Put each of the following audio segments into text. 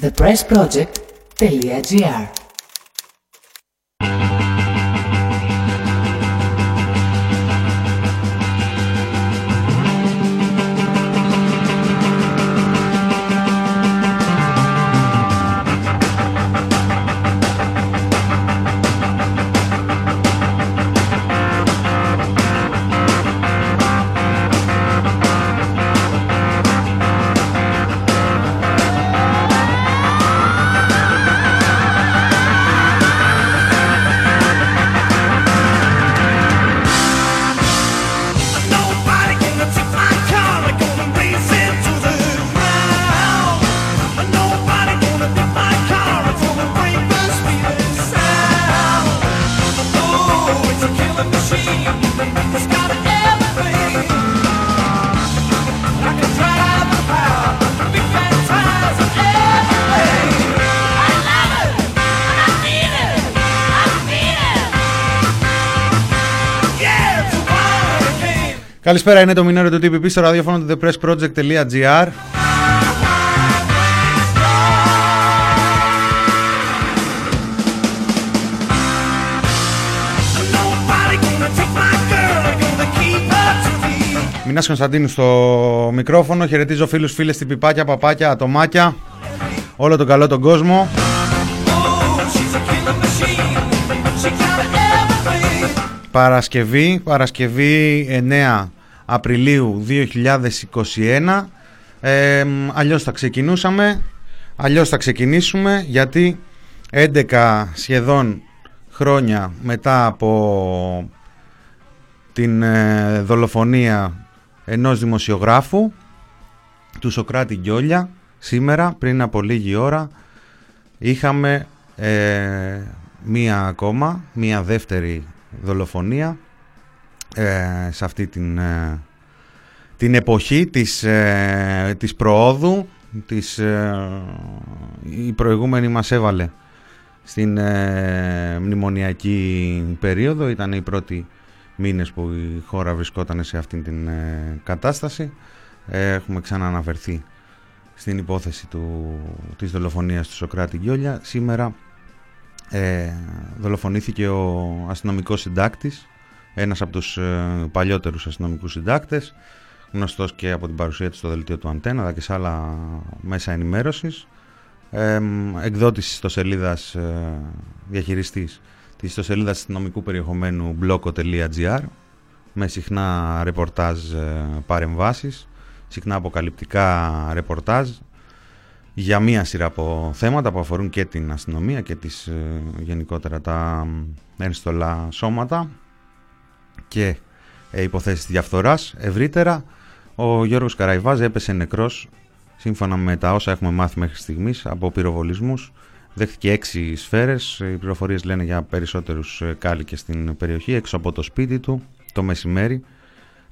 thepressproject.gr Καλησπέρα, είναι το μηνόριο του TPP στο ραδιόφωνο του thepressproject.gr Μινάς Κωνσταντίνου στο μικρόφωνο, χαιρετίζω φίλους, φίλες, τυπιπάκια, παπάκια, ατομάκια, όλο τον καλό τον κόσμο. Παρασκευή, Παρασκευή 9 Απριλίου 2021 ε, Αλλιώς θα ξεκινούσαμε. Αλλιώς θα ξεκινήσουμε γιατί 11 σχεδόν χρόνια μετά από την ε, δολοφονία ενός δημοσιογράφου του Σοκράτη Γκιόλια σήμερα πριν από λίγη ώρα είχαμε ε, μία ακόμα, μία δεύτερη δολοφονία ε, σε αυτή την, ε, την εποχή της, ε, της προόδου της, η προηγούμενη μας έβαλε στην μνημονιακή περίοδο. Ήταν οι πρώτοι μήνες που η χώρα βρισκόταν σε αυτήν την κατάσταση. Έχουμε ξανααναφερθεί στην υπόθεση του, της δολοφονίας του Σοκράτη Γκιόλια. Σήμερα ε, δολοφονήθηκε ο αστυνομικός συντάκτης, ένας από τους ε, παλιότερους αστυνομικούς συντάκτες, γνωστός και από την παρουσία του στο δελτίο του Αντένα, αλλά και σε άλλα μέσα ενημέρωσης, ε, εκδότης ιστοσελίδας, ε, διαχειριστής της ιστοσελίδας αστυνομικού περιεχομένου bloko.gr με συχνά ρεπορτάζ ε, παρεμβάσεις, συχνά αποκαλυπτικά ρεπορτάζ για μία σειρά από θέματα που αφορούν και την αστυνομία και τις ε, γενικότερα τα ένστολα σώματα και ε, υποθέσεις διαφθοράς. Ευρύτερα, ο Γιώργος Καραϊβάζ έπεσε νεκρός σύμφωνα με τα όσα έχουμε μάθει μέχρι στιγμής από πυροβολισμούς. Δέχτηκε έξι σφαίρες, οι πληροφορίες λένε για περισσότερους ε, κάλικες στην περιοχή, έξω από το σπίτι του το μεσημέρι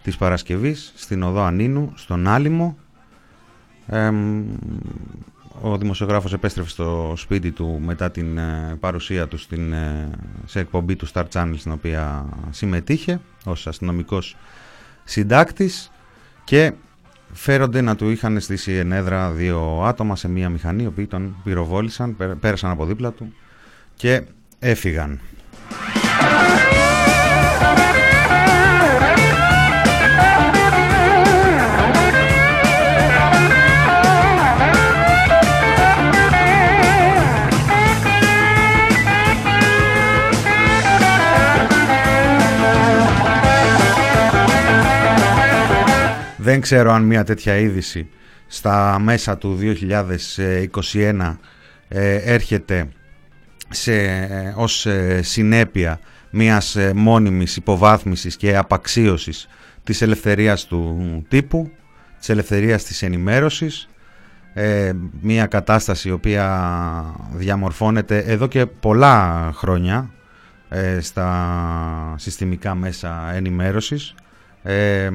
της Παρασκευής στην οδό Ανίνου, στον Άλυμο ο δημοσιογράφος επέστρεφε στο σπίτι του μετά την ε, παρουσία του στην, ε, σε εκπομπή του Star Channel στην οποία συμμετείχε ως αστυνομικός συντάκτης και φέρονται να του είχαν στήσει ενέδρα δύο άτομα σε μία μηχανή οι οποίοι τον πυροβόλησαν, πέρασαν από δίπλα του και έφυγαν. Δεν ξέρω αν μια τέτοια είδηση στα μέσα του 2021 ε, έρχεται σε, ε, ως ε, συνέπεια μιας μόνιμης υποβάθμισης και απαξίωσης της ελευθερίας του τύπου, της ελευθερίας της ενημέρωσης, μια κατάσταση η οποία διαμορφώνεται εδώ και πολλά χρόνια στα συστημικά μέσα ενημέρωσης ε,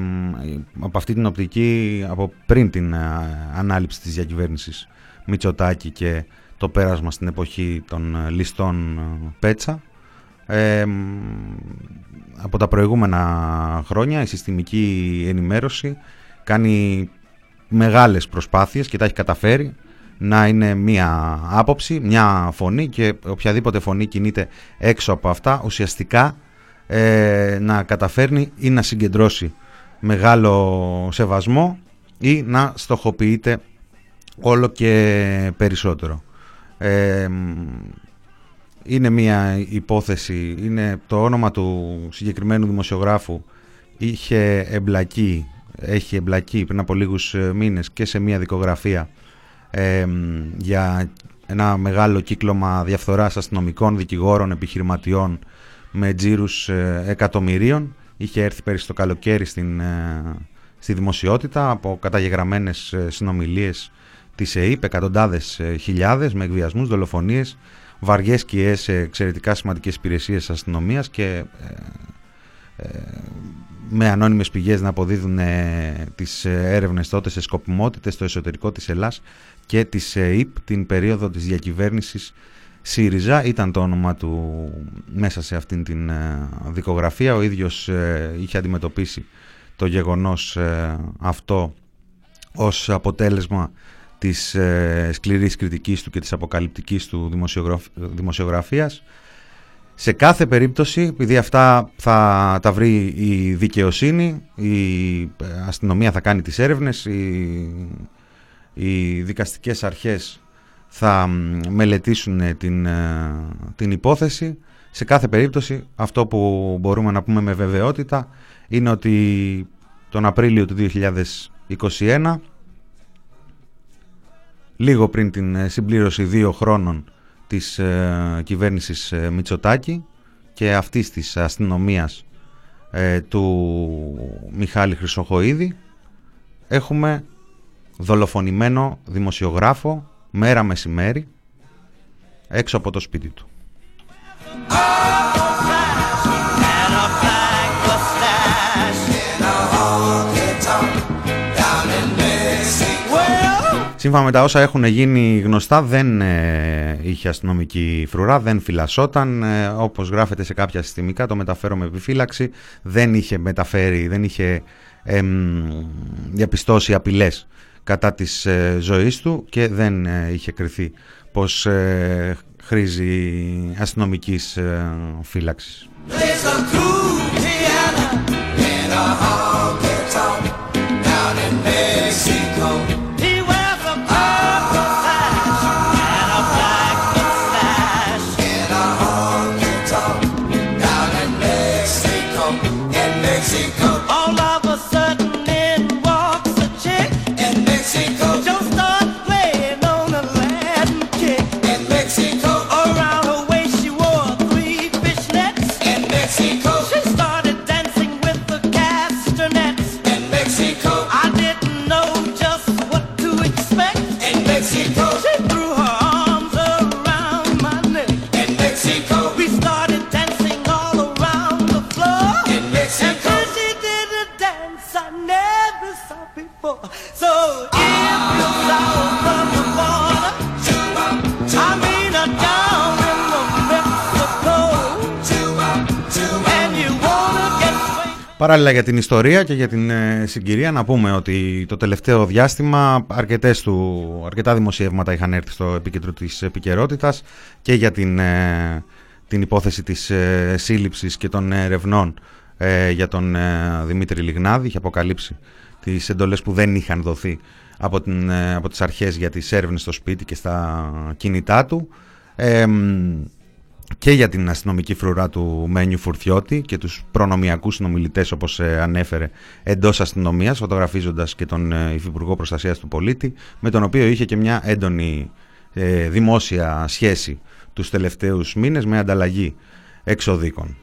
από αυτή την οπτική από πριν την ε, ανάληψη της διακυβέρνησης Μητσοτάκη και το πέρασμα στην εποχή των ε, ληστών ε, Πέτσα από τα προηγούμενα χρόνια η συστημική ενημέρωση κάνει μεγάλες προσπάθειες και τα έχει καταφέρει να είναι μία άποψη, μία φωνή και οποιαδήποτε φωνή κινείται έξω από αυτά ουσιαστικά ε, να καταφέρνει ή να συγκεντρώσει μεγάλο σεβασμό ή να στοχοποιείται όλο και περισσότερο. Ε, είναι μια υπόθεση, είναι το όνομα του συγκεκριμένου δημοσιογράφου είχε εμπλακεί, έχει εμπλακεί πριν από λίγους ε, μήνες και σε μια δικογραφία για ένα μεγάλο κύκλωμα διαφθοράς αστυνομικών, δικηγόρων, επιχειρηματιών με τζίρους ε, εκατομμυρίων. Είχε έρθει πέρυσι το καλοκαίρι στην, ε, στη δημοσιότητα από καταγεγραμμένες συνομιλίες της ΕΕΠ, εκατοντάδες χιλιάδες με εκβιασμούς, δολοφονίες, βαριές σκιές σε εξαιρετικά σημαντικές υπηρεσίες αστυνομίας και με ανώνυμες πηγές να αποδίδουν ε, τις ε, έρευνες τότε σε σκοπιμότητες στο εσωτερικό της Ελλάς και της ΕΕΠ την περίοδο της διακυβέρνησης ΣΥΡΙΖΑ ήταν το όνομα του μέσα σε αυτήν την ε, δικογραφία. Ο ίδιος είχε αντιμετωπίσει το γεγονός αυτό ως αποτέλεσμα της σκληρής κριτικής του και της αποκαλυπτικής του δημοσιογραφίας. Σε κάθε περίπτωση, επειδή αυτά θα τα βρει η δικαιοσύνη, η αστυνομία θα κάνει τις έρευνες, οι, οι δικαστικές αρχές θα μελετήσουν την, ε, την υπόθεση. Σε κάθε περίπτωση αυτό που μπορούμε να πούμε με βεβαιότητα είναι ότι τον Απρίλιο του 2021, λίγο πριν την συμπλήρωση δύο χρόνων της ε, κυβέρνησης ε, Μητσοτάκη και αυτής της αστυνομίας ε, του Μιχάλη Χρυσοχοίδη έχουμε δολοφονημένο δημοσιογράφο μέρα μεσημέρι έξω από το σπίτι του. Σύμφωνα με τα όσα έχουν γίνει γνωστά δεν ε, είχε αστυνομική φρουρά, δεν φυλασσόταν, ε, όπως γράφεται σε κάποια συστημικά το μεταφέρω με επιφύλαξη, δεν είχε μεταφέρει, δεν είχε διαπιστώσει απειλές κατά της ε, ζωής του και δεν ε, είχε κριθεί πως χρήζει αστυνομικής φύλαξης. Παράλληλα για την ιστορία και για την ε, συγκυρία να πούμε ότι το τελευταίο διάστημα αρκετές του, αρκετά δημοσιεύματα είχαν έρθει στο επίκεντρο της επικαιρότητας και για την, ε, την υπόθεση της ε, σύλληψης και των ερευνών για τον Δημήτρη Λιγνάδη. Είχε αποκαλύψει τις εντολές που δεν είχαν δοθεί από, την, από τις αρχές για τις έρευνες στο σπίτι και στα κινητά του και για την αστυνομική φρουρά του Μένιου Φουρτιώτη και τους προνομιακούς συνομιλητές όπως ε, ανέφερε εντός αστυνομίας φωτογραφίζοντας και τον ε, Υφυπουργό Προστασίας του Πολίτη με τον οποίο είχε και μια έντονη ε, δημόσια σχέση τους τελευταίους μήνες με ανταλλαγή εξοδίκων.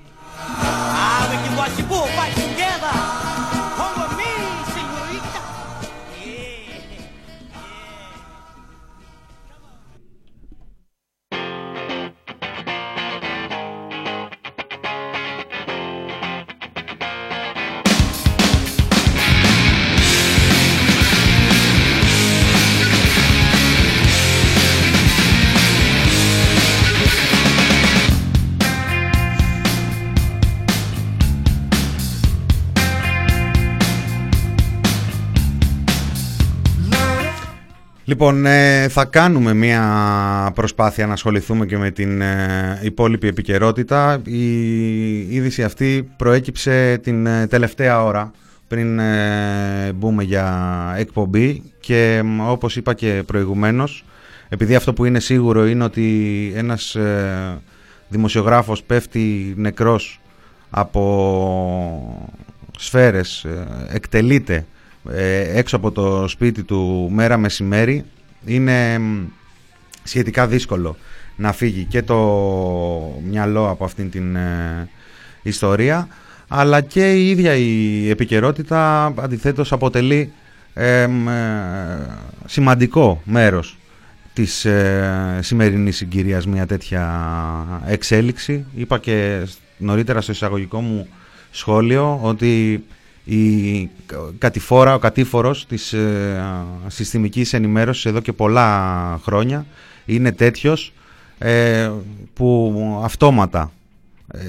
Λοιπόν, ε, θα κάνουμε μία προσπάθεια να ασχοληθούμε και με την ε, υπόλοιπη επικαιρότητα. Η είδηση αυτή προέκυψε την ε, τελευταία ώρα πριν μπούμε για εκπομπή και όπως είπα και προηγουμένως, επειδή αυτό που είναι σίγουρο είναι ότι ένας δημοσιογράφος πέφτει νεκρός από σφαίρες, εκτελείται ε, έξω από το σπίτι του μέρα μεσημέρι είναι σχετικά δύσκολο να φύγει και το μυαλό από αυτήν την ε, ιστορία αλλά και η ίδια η επικαιρότητα αντιθέτως αποτελεί ε, σημαντικό μέρος της ε, σημερινής συγκυρίας μια τέτοια εξέλιξη. Είπα και νωρίτερα στο εισαγωγικό μου σχόλιο ότι η κατηφόρα, ο κατήφορος της ε, συστημικής ενημέρωσης εδώ και πολλά χρόνια είναι τέτοιος ε, που αυτόματα ε,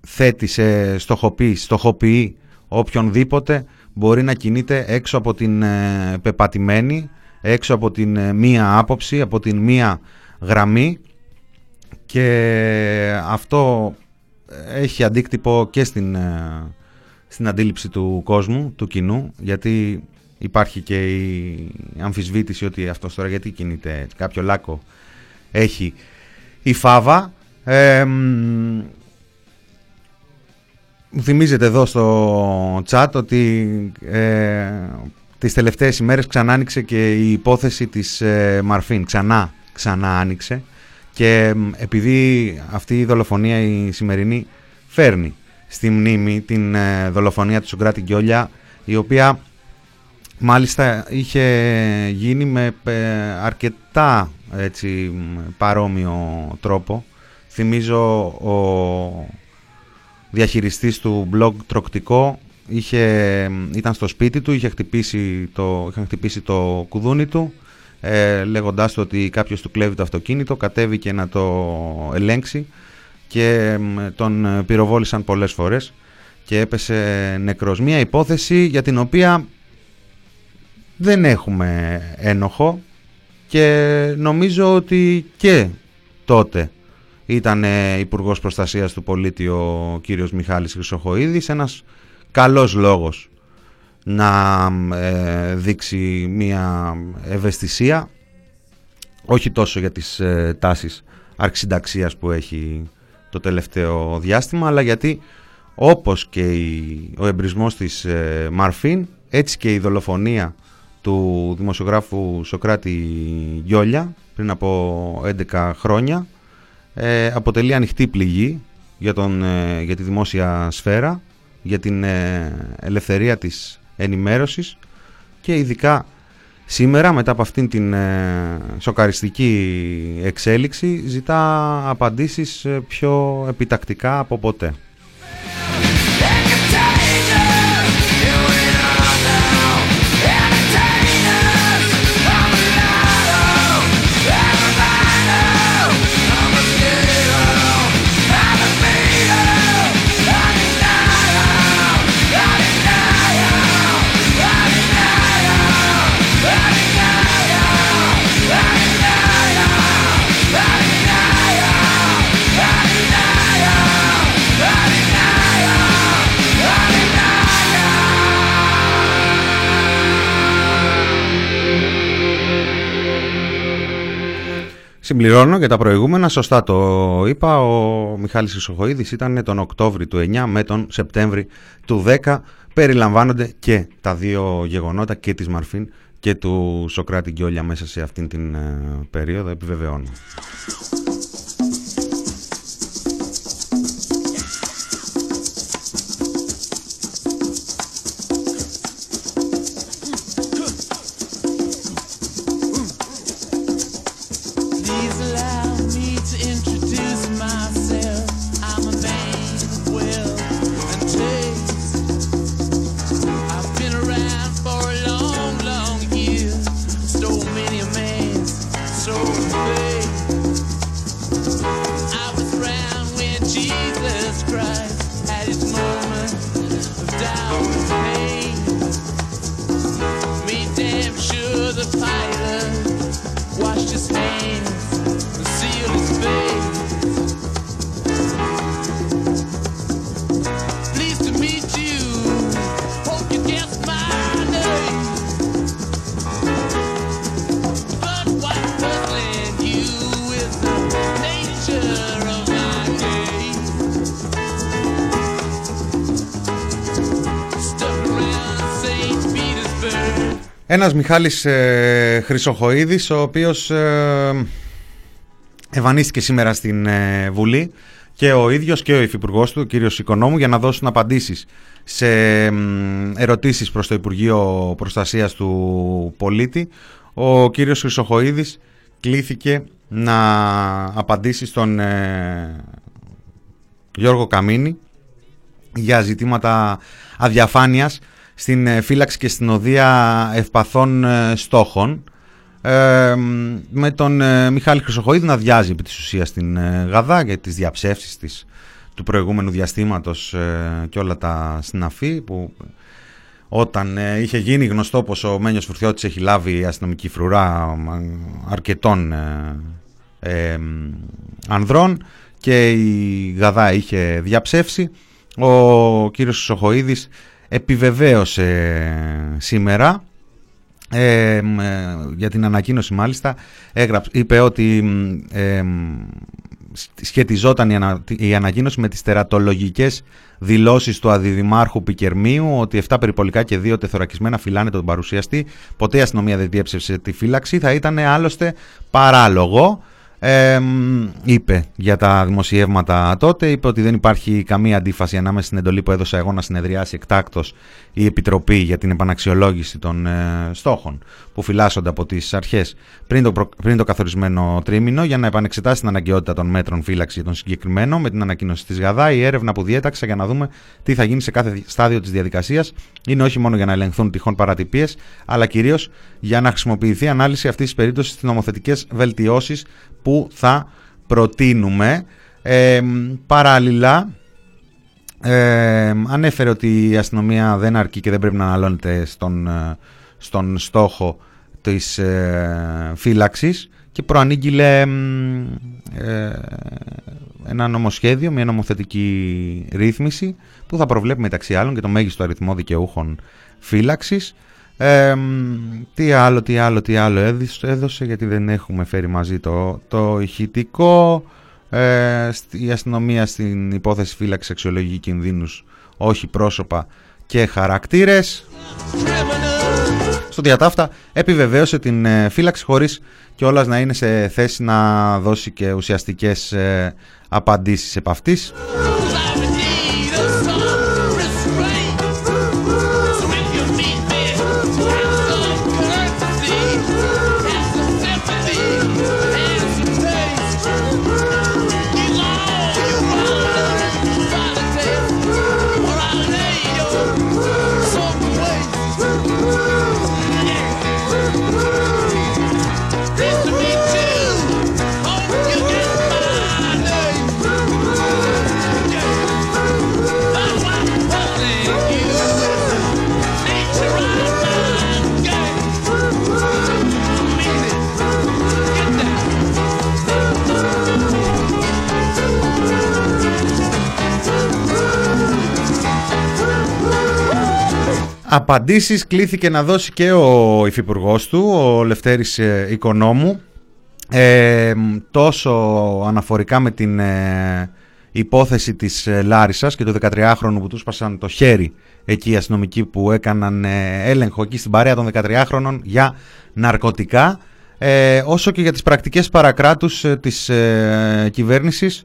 θέτει σε στοχοποιεί, στοχοποιεί οποιονδήποτε μπορεί να κινείται έξω από την ε, πεπατημένη, έξω από την ε, μία άποψη, από την μία γραμμή και αυτό έχει αντίκτυπο και στην στην αντίληψη του κόσμου, του κοινού, γιατί υπάρχει και η αμφισβήτηση ότι αυτός τώρα γιατί κινείται, κάποιο λάκκο έχει η Φάβα. Ε, θυμίζετε εδώ στο chat ότι ε, τις τελευταίες ημέρες ξανά άνοιξε και η υπόθεση της ε, Μαρφίν. Ξανά, ξανά άνοιξε. Και επειδή αυτή η δολοφονία η σημερινή φέρνει στη μνήμη την ε, δολοφονία του Σουγκράτη Γκιόλια η οποία μάλιστα είχε γίνει με ε, αρκετά έτσι, παρόμοιο τρόπο. Θυμίζω ο διαχειριστής του blog Τροκτικό είχε, ήταν στο σπίτι του, είχε χτυπήσει το, είχαν χτυπήσει το κουδούνι του ε, λέγοντάς του ότι κάποιος του κλέβει το αυτοκίνητο, κατέβηκε να το ελέγξει και τον ε, πυροβόλησαν πολλές φορές και έπεσε νεκρός. Μια υπόθεση για την οποία δεν έχουμε ένοχο και νομίζω ότι και τότε ήταν Υπουργός Προστασίας του Πολίτη ο κύριος Μιχάλης Χρυσοχοίδης ένας καλός λόγος να ε, δείξει μια ευαισθησία όχι τόσο για τις ε, τάσεις αρξινταξίας που έχει το τελευταίο διάστημα, αλλά γιατί όπως και ο εμπρισμός της ε, Μαρφίν, έτσι και η δολοφονία του δημοσιογράφου Σοκράτη Γιόλια πριν από 11 χρόνια ε, αποτελεί ανοιχτή πληγή για, τον, ε, για τη δημόσια σφαίρα, για την ελευθερία της ενημέρωσης και ειδικά Σήμερα μετά από αυτήν την ε, σοκαριστική εξέλιξη ζητά απαντήσεις ε, πιο επιτακτικά από ποτέ. Συμπληρώνω για τα προηγούμενα, σωστά το είπα, ο Μιχάλης Χρυσοχοίδης ήταν τον Οκτώβρη του 9 με τον Σεπτέμβρη του 10. Περιλαμβάνονται και τα δύο γεγονότα και της Μαρφίν και του Σοκράτη Γκιόλια μέσα σε αυτήν την ε, περίοδο, επιβεβαιώνω. Ένας Μιχάλης ε, Χρυσοχοίδης, ο οποίος ε, εμφανίστηκε σήμερα στην ε, Βουλή και ο ίδιος και ο υφυπουργός του, ο κύριος Οικονόμου, για να δώσουν απαντήσεις σε ερωτήσεις προς το Υπουργείο Προστασίας του Πολίτη. Ο κύριος Χρυσοχοίδης κλήθηκε να απαντήσει στον ε, Γιώργο Καμίνη για ζητήματα αδιαφάνειας στην ε, φύλαξη και στην οδεία ευπαθών ε, στόχων με τον Μιχάλη Χρυσοχοίδη να διάζει επί της ουσίας στην Γαδά για τις διαψεύσεις της του προηγούμενου διαστήματος και όλα τα συναφή που όταν είχε γίνει γνωστό πως ο Μένιος Φουρτιώτης έχει λάβει αστυνομική φρουρά αρκετών ανδρών και η Γαδά είχε διαψεύσει. Ο κύριος Σοχοίδης επιβεβαίωσε σήμερα. Ε, για την ανακοίνωση μάλιστα έγραψε, είπε ότι ε, σχετιζόταν η, ανα, η ανακοίνωση με τις τερατολογικές δηλώσεις του αντιδημάρχου Πικερμίου ότι 7 περιπολικά και 2 τεθωρακισμένα φυλάνε τον παρουσιαστή. Ποτέ η αστυνομία δεν διέψευσε τη φύλαξη. Θα ήταν άλλωστε παράλογο είπε για τα δημοσιεύματα τότε, είπε ότι δεν υπάρχει καμία αντίφαση ανάμεσα στην εντολή που έδωσα εγώ να συνεδριάσει εκτάκτος η Επιτροπή για την επαναξιολόγηση των ε, στόχων που φυλάσσονται από τις αρχές πριν το, πριν το καθορισμένο τρίμηνο για να επανεξετάσει την αναγκαιότητα των μέτρων φύλαξη για τον συγκεκριμένο με την ανακοίνωση της ΓΑΔΑ η έρευνα που διέταξα για να δούμε τι θα γίνει σε κάθε στάδιο της διαδικασίας. Είναι όχι μόνο για να ελεγχθούν τυχόν παρατυπίες αλλά κυρίως για να χρησιμοποιηθεί ανάλυση αυτής της περίπτωσης στις νομοθετικές βελτιώσεις που θα προτείνουμε. Ε, παράλληλα, ε, ανέφερε ότι η αστυνομία δεν αρκεί και δεν πρέπει να αναλώνεται στον, ε, στον στόχο της ε, φύλαξης και προανήγγειλε ε, ένα νομοσχέδιο, μια νομοθετική ρύθμιση που θα προβλέπει μεταξύ άλλων και το μέγιστο αριθμό δικαιούχων φύλαξης τι άλλο, τι άλλο, τι άλλο έδωσε γιατί δεν έχουμε φέρει μαζί το, το ηχητικό. Ε, η αστυνομία στην υπόθεση φύλαξη αξιολογεί κινδύνους, όχι πρόσωπα και χαρακτήρες. Στο διατάφτα επιβεβαίωσε την ε, φύλαξη χωρίς κιόλας να είναι σε θέση να δώσει και ουσιαστικές ε, απαντήσεις επ' αυτής. Απαντήσεις κλήθηκε να δώσει και ο υφυπουργός του, ο Λευτέρης ε, Οικονόμου, ε, τόσο αναφορικά με την ε, υπόθεση της ε, Λάρισας και του 13χρονου που τους σπάσαν το χέρι εκεί οι αστυνομικοί που έκαναν έλεγχο εκεί στην παρέα των 13χρονων για ναρκωτικά, όσο και για τις πρακτικές παρακράτους της κυβέρνησης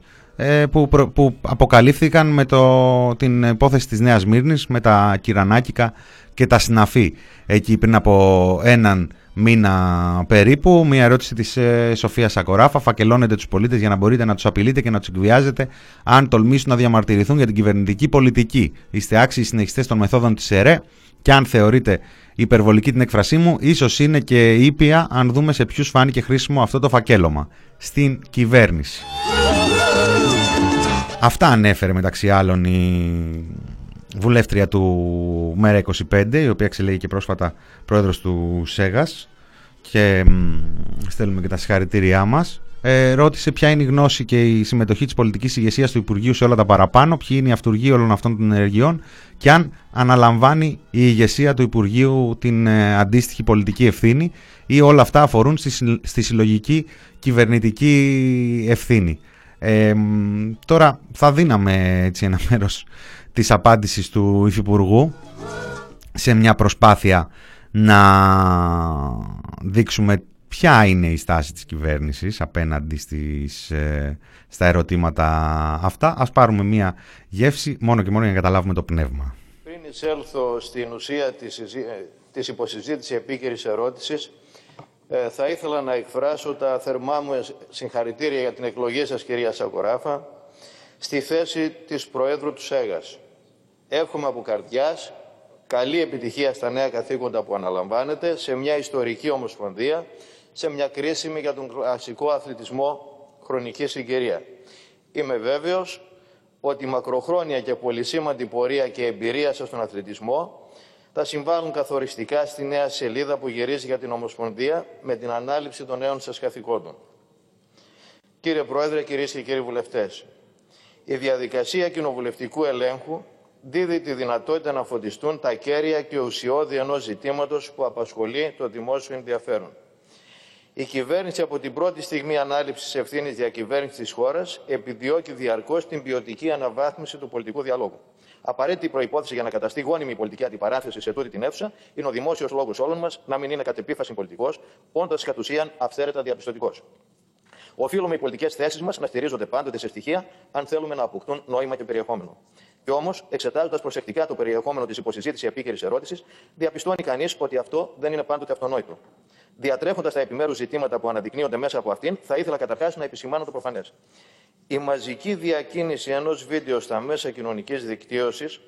που, που αποκαλύφθηκαν με το, την υπόθεση της Νέας Μύρνης με τα κυρανάκικα και τα συναφή. Εκεί πριν από έναν μήνα περίπου, μια ερώτηση της ε, Σοφίας Σακοράφα, φακελώνετε τους πολίτες για να μπορείτε να τους απειλείτε και να τους εκβιάζετε αν τολμήσουν να διαμαρτυρηθούν για την κυβερνητική πολιτική. Είστε άξιοι συνεχιστές των μεθόδων της ΕΡΕ και αν θεωρείτε υπερβολική την έκφρασή μου, ίσως είναι και ήπια αν δούμε σε ποιους φάνηκε χρήσιμο αυτό το φακέλωμα. Στην κυβέρνηση. Αυτά ανέφερε μεταξύ άλλων η βουλεύτρια του ΜΕΡΑ25, η οποία εξελέγει και πρόσφατα πρόεδρος του ΣΕΓΑΣ και στέλνουμε και τα συγχαρητήριά μας. Ε, ρώτησε ποια είναι η γνώση και η συμμετοχή της πολιτικής ηγεσίας του Υπουργείου σε όλα τα παραπάνω, ποιοι είναι οι αυτούργοι όλων αυτών των ενεργειών και αν αναλαμβάνει η ηγεσία του Υπουργείου την ε, αντίστοιχη πολιτική ευθύνη ή όλα αυτά αφορούν στη, στη συλλογική κυβερνητική ευθύνη. Ε, τώρα θα δίναμε έτσι ένα μέρος της απάντησης του Υφυπουργού σε μια προσπάθεια να δείξουμε ποια είναι η στάση της κυβέρνησης απέναντι στις, ε, στα ερωτήματα αυτά. Ας πάρουμε μία γεύση μόνο και μόνο για να καταλάβουμε το πνεύμα. Πριν εισέλθω στην ουσία της, της υποσυζήτησης επίκαιρης ερώτησης, ε, θα ήθελα να εκφράσω τα θερμά μου συγχαρητήρια για την εκλογή σας, κυρία Σακοράφα, στη θέση της Προέδρου του ΣΕΓΑΣ. Εύχομαι από καρδιάς καλή επιτυχία στα νέα καθήκοντα που αναλαμβάνετε σε μια ιστορική ομοσπονδία, σε μια κρίσιμη για τον κλασικό αθλητισμό χρονική συγκυρία. Είμαι βέβαιος ότι η μακροχρόνια και πολυσήμαντη πορεία και εμπειρία σας στον αθλητισμό θα συμβάλλουν καθοριστικά στη νέα σελίδα που γυρίζει για την Ομοσπονδία με την ανάληψη των νέων σας καθηκόντων. Κύριε Πρόεδρε, κυρίες και κύριοι βουλευτές, η διαδικασία κοινοβουλευτικού ελέγχου δίδει τη δυνατότητα να φωτιστούν τα κέρια και ουσιώδη ενός ζητήματος που απασχολεί το δημόσιο ενδιαφέρον. Η κυβέρνηση από την πρώτη στιγμή ανάληψης ευθύνης διακυβέρνησης της χώρας επιδιώκει διαρκώς την ποιοτική αναβάθμιση του πολιτικού διαλόγου. Απαραίτητη προπόθεση για να καταστεί γόνιμη η πολιτική αντιπαράθεση σε τούτη την αίθουσα είναι ο δημόσιος λόγος όλων μας να μην είναι κατ' επίφαση πολιτικός, όντα κατ' ουσίαν αυθαίρετα διαπιστωτικός. Οφείλουμε οι πολιτικές θέσεις μας να στηρίζονται πάντοτε σε στοιχεία, αν θέλουμε να αποκτούν νόημα και περιεχόμενο. Και όμως, εξετάζοντας προσεκτικά το περιεχόμενο της υποσυζήτησης επίκαιρη ερώτησης, διαπιστώνει κανείς ότι αυτό δεν είναι πάντοτε αυτονόητο. Διατρέχοντας τα επιμέρους ζητήματα που αναδεικνύονται μέσα από αυτήν, θα ήθελα καταρχάς να επισημάνω το προφανές. Η μαζική διακίνηση ενός βίντεο στα μέσα κοινωνικής δικτύωσης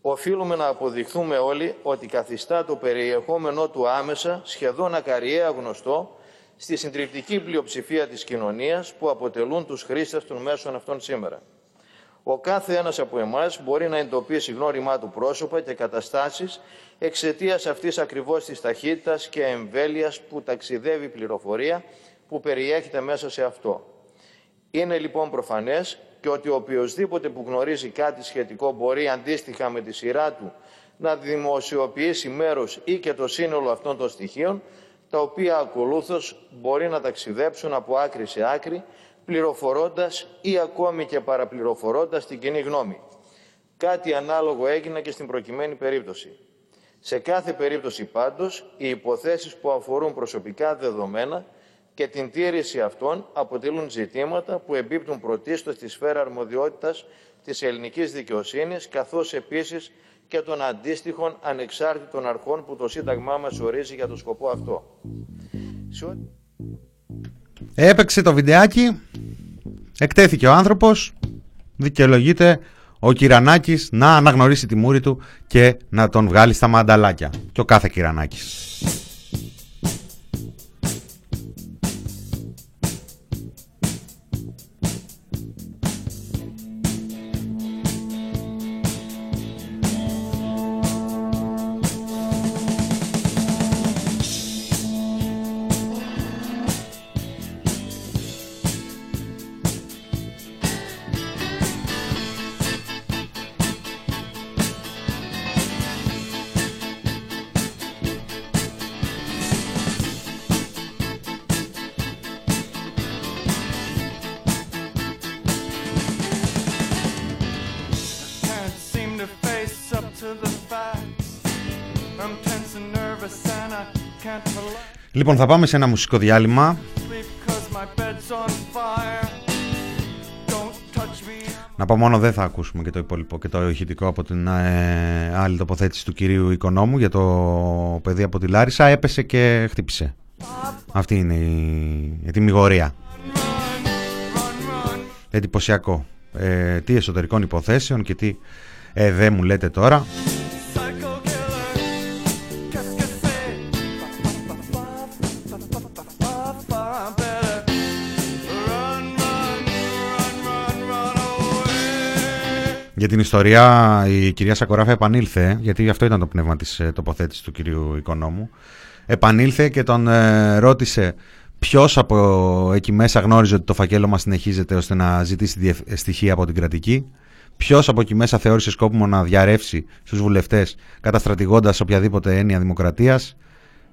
οφείλουμε να αποδειχθούμε όλοι ότι καθιστά το περιεχόμενό του άμεσα, σχεδόν ακαριέα γνωστό, στη συντριπτική πλειοψηφία της κοινωνίας που αποτελούν τους χρήστες των μέσων αυτών σήμερα. Ο κάθε ένας από εμάς μπορεί να εντοπίσει γνώριμά του πρόσωπα και καταστάσεις εξαιτίας αυτής ακριβώς της ταχύτητας και εμβέλειας που ταξιδεύει η πληροφορία που περιέχεται μέσα σε αυτό. Είναι λοιπόν προφανές και ότι οποιοδήποτε που γνωρίζει κάτι σχετικό μπορεί αντίστοιχα με τη σειρά του να δημοσιοποιήσει μέρος ή και το σύνολο αυτών των στοιχείων, τα οποία ακολούθως μπορεί να ταξιδέψουν από άκρη σε άκρη πληροφορώντας ή ακόμη και παραπληροφορώντας την κοινή γνώμη. Κάτι ανάλογο έγινε και στην προκειμένη περίπτωση. Σε κάθε περίπτωση πάντως, οι υποθέσεις που αφορούν προσωπικά δεδομένα και την τήρηση αυτών αποτελούν ζητήματα που εμπίπτουν πρωτίστως στη σφαίρα αρμοδιότητας της ελληνικής δικαιοσύνης, καθώς επίσης και των αντίστοιχων ανεξάρτητων αρχών που το Σύνταγμά μας ορίζει για το σκοπό αυτό. Έπαιξε το βιντεάκι, εκτέθηκε ο άνθρωπος, δικαιολογείται ο Κυρανάκης να αναγνωρίσει τη μούρη του και να τον βγάλει στα μανταλάκια. Και ο κάθε Κυρανάκης. Λοιπόν, θα πάμε σε ένα μουσικό διάλειμμα. Να πω μόνο δεν θα ακούσουμε και το υπόλοιπο και το ηχητικό από την ε, άλλη τοποθέτηση του κυρίου Οικονόμου για το παιδί από τη Λάρισα. Έπεσε και χτύπησε. Αυτή είναι η, η τιμιγορία. Εντυπωσιακό. Ε, τι εσωτερικών υποθέσεων και τι ε, δεν μου λέτε τώρα. Για την ιστορία η κυρία Σακοράφα επανήλθε, γιατί αυτό ήταν το πνεύμα της ε, τοποθέτησης του κυρίου Οικονόμου. Επανήλθε και τον ε, ρώτησε ποιος από εκεί μέσα γνώριζε ότι το φακέλωμα συνεχίζεται ώστε να ζητήσει στοιχεία από την κρατική. Ποιος από εκεί μέσα θεώρησε σκόπιμο να διαρρεύσει στους βουλευτές καταστρατηγώντας οποιαδήποτε έννοια δημοκρατίας.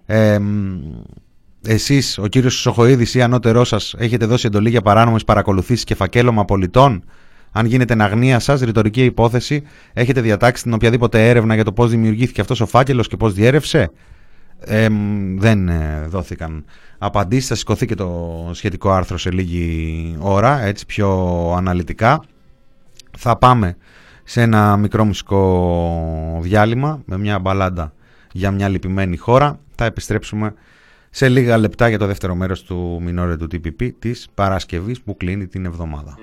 Ε, Εσείς, ο κύριος Σοχοίδης ή ανώτερός σας, έχετε δώσει εντολή για παράνομες παρακολουθήσεις και φακέλωμα πολιτών; Αν γίνεται εν αγνία σας, ρητορική υπόθεση, έχετε διατάξει την οποιαδήποτε έρευνα για το πώς δημιουργήθηκε αυτός ο φάκελος και πώς διέρευσε; δεν δόθηκαν απαντήσεις. Θα σηκωθεί και το σχετικό άρθρο σε λίγη ώρα, έτσι πιο αναλυτικά. Θα πάμε σε ένα μικρό μουσικό διάλειμμα με μια μπαλάντα για μια λυπημένη χώρα. Θα επιστρέψουμε σε λίγα λεπτά για το δεύτερο μέρος του μινόρε του TPP της Παρασκευής που κλείνει την εβδομάδα.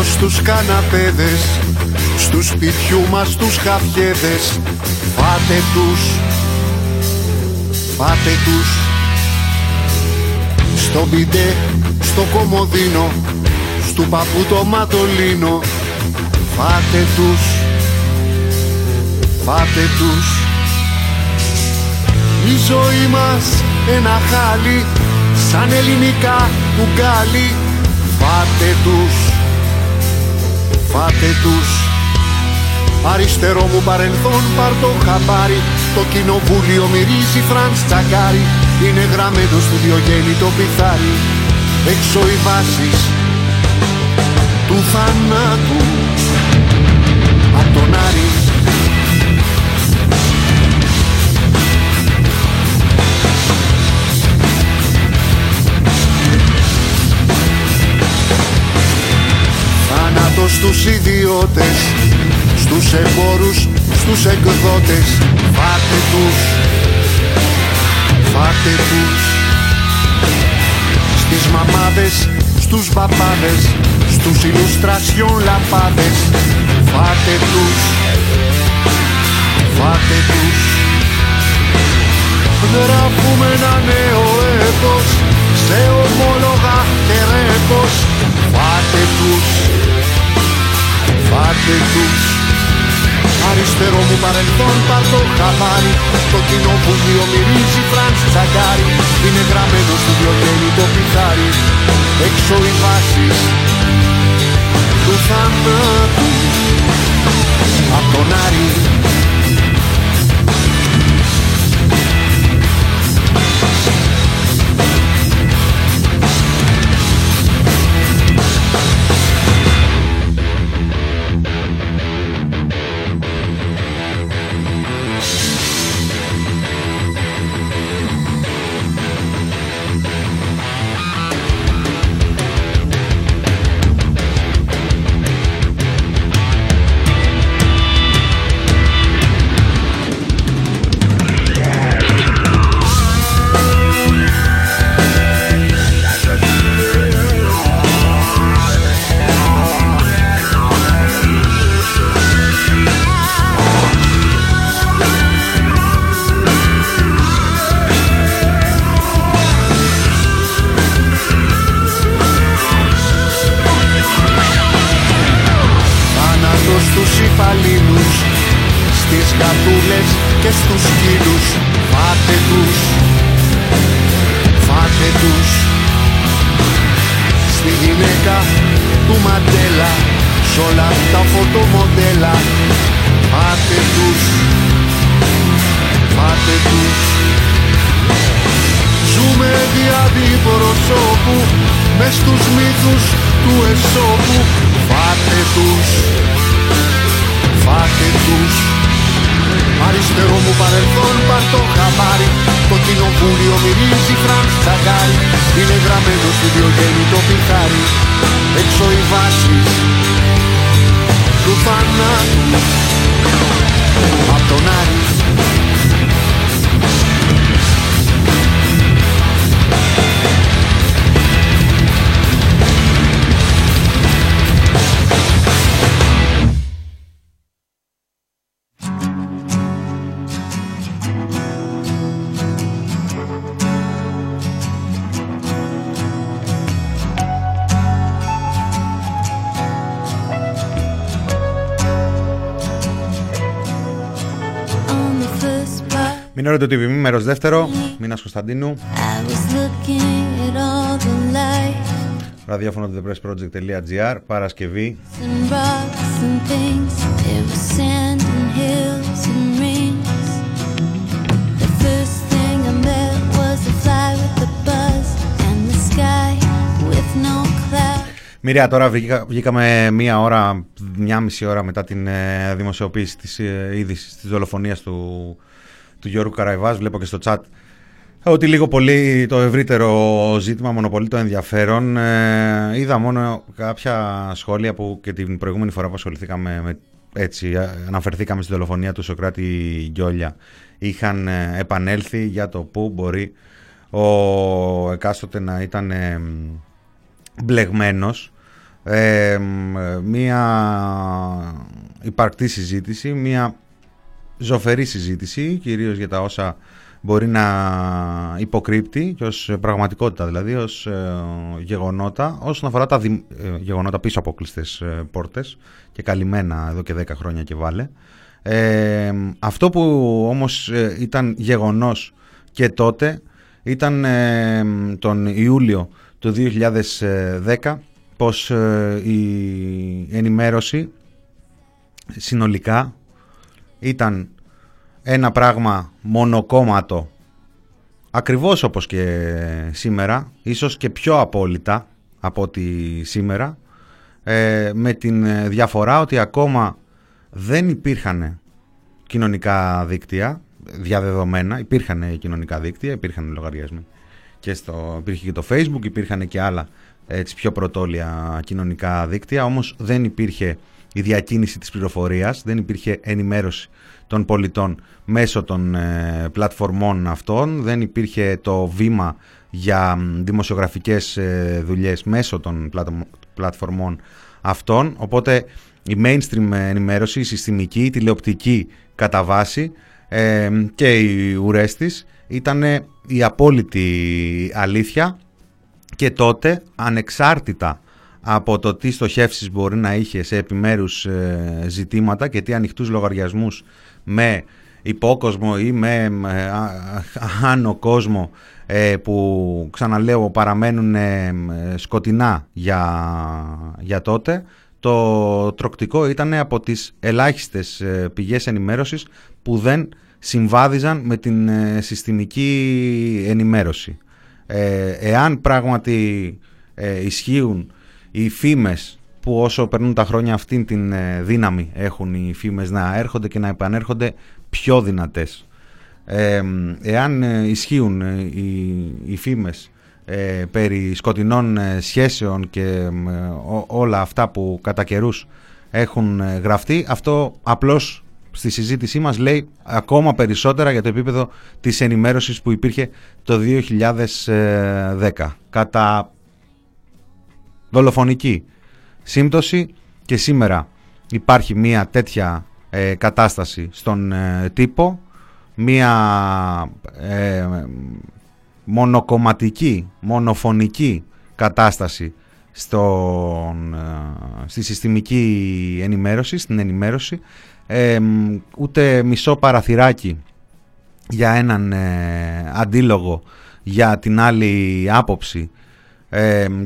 Στους καναπέδες Στους σπιτιού μας τους χαφιέδες. Φάτε τους Φάτε τους. Στο μπιντέ, στο κομμωδίνο Στου παππού το ματολίνο Φάτε τους Φάτε τους. Η ζωή μας ένα χάλι Σαν ελληνικά κουγκάλι Φάτε τους φάτε τους. Αριστερό μου παρελθόν πάρ το χαμπάρι. Το κοινοβούλιο μυρίζει Φραντς Τσακάρι. Είναι γραμμένο στο Διογέννη το πιθάρι. Έξω οι βάσεις του θανάτου. Απ' τον Άρη Θάνατος στους ιδιώτες στους εμπόρους, στους εκδότες. Φάτε τους, φάτε τους. Στις μαμάδες, στους παπάδες Στους ηλουστρασιόν λαπάδες. Φάτε τους, φάτε τους. Γράφουμε ένα νέο έπος Σε ομόλογα και ρέπος. Φάτε τους, φάτε τους. Αριστερό μου παρελθόν πάρ' το χαμάρι Το κοινοβούλιο μυρίζει Φραντς Τσαγκάρι Είναι γραμμένο στο διογέννη το πιθάρι. Έξω οι βάσεις του θανάτου. Απ' τον Άρη a fly with a buzz and the sky with no clouds. Μοιραία, τώρα βγήκα, βγήκαμε μία ώρα, μια μισή ώρα μετά την ε, δημοσιοποίηση της ε, είδησης της δολοφονίας του, του Γιώργου Καραϊβάς. Βλέπω και στο chat ότι λίγο πολύ το ευρύτερο ζήτημα μονοπολεί το ενδιαφέρον. Ε, είδα μόνο κάποια σχόλια που και την προηγούμενη φορά που ασχοληθήκαμε με, έτσι, ε, αναφερθήκαμε στη δολοφονία του Σοκράτη Γκιόλια. Είχαν ε, επανέλθει για το πού μπορεί ο εκάστοτε να ήταν ε, μπλεγμένος ε, μία υπαρκτή συζήτηση, μία ζωφερή συζήτηση κυρίως για τα όσα μπορεί να υποκρύπτει και ως πραγματικότητα δηλαδή ως ε, γεγονότα όσον αφορά τα δι- ε, γεγονότα πίσω από κλειστές ε, πόρτες και καλυμμένα εδώ και 10 χρόνια και βάλε. Ε, αυτό που όμως ε, ήταν γεγονός και τότε ήταν ε, τον Ιούλιο του 2010 πως ε, η ενημέρωση συνολικά ήταν ένα πράγμα μονοκόμματο. Ακριβώς όπως και σήμερα ίσως και πιο απόλυτα από ότι σήμερα ε, με την ε, διαφορά ότι ακόμα δεν υπήρχαν κοινωνικά δίκτυα διαδεδομένα, υπήρχαν κοινωνικά δίκτυα, υπήρχαν λογαριασμοί και στο, υπήρχε και το facebook, υπήρχαν και άλλα έτσι, πιο πρωτόλια κοινωνικά δίκτυα, όμως δεν υπήρχε η διακίνηση της πληροφορίας, δεν υπήρχε ενημέρωση των πολιτών μέσω των ε, πλατφορμών αυτών, δεν υπήρχε το βήμα για δημοσιογραφικές ε, δουλειές μέσω των πλατφορμών αυτών, οπότε η mainstream ενημέρωση, η συστημική, η τηλεοπτική κατά βάση ε, και οι ουρές της ήταν η απόλυτη αλήθεια. Και τότε ανεξάρτητα από το τι στοχεύσεις μπορεί να είχε σε επιμέρους ε, ζητήματα και τι ανοιχτούς λογαριασμούς με υπόκοσμο ή με άνω κόσμο ε, που ξαναλέω παραμένουν ε, σκοτεινά για, για τότε το τροκτικό ήταν από τις ελάχιστες πηγές ενημέρωσης που δεν συμβάδιζαν με την συστημική ενημέρωση. εάν πράγματι ισχύουν οι φήμες που όσο περνούν τα χρόνια αυτήν την ε, δύναμη έχουν οι φήμες να έρχονται και να επανέρχονται πιο δυνατές. Ε, εάν ε, ισχύουν οι, οι φήμες περί σκοτεινών σχέσεων και όλα αυτά που κατά καιρούς έχουν γραφτεί, αυτό απλώς στη συζήτησή μας λέει ακόμα περισσότερα για το επίπεδο της ενημέρωσης που υπήρχε το 2010. Κατά δολοφονική σύμπτωση και σήμερα υπάρχει μια τέτοια ε, κατάσταση στον ε, τύπο, μια ε, μονοκομματική, μονοφωνική κατάσταση στον, στη συστημική ενημέρωση, στην ενημέρωση, ούτε μισό παραθυράκι για έναν αντίλογο για την άλλη άποψη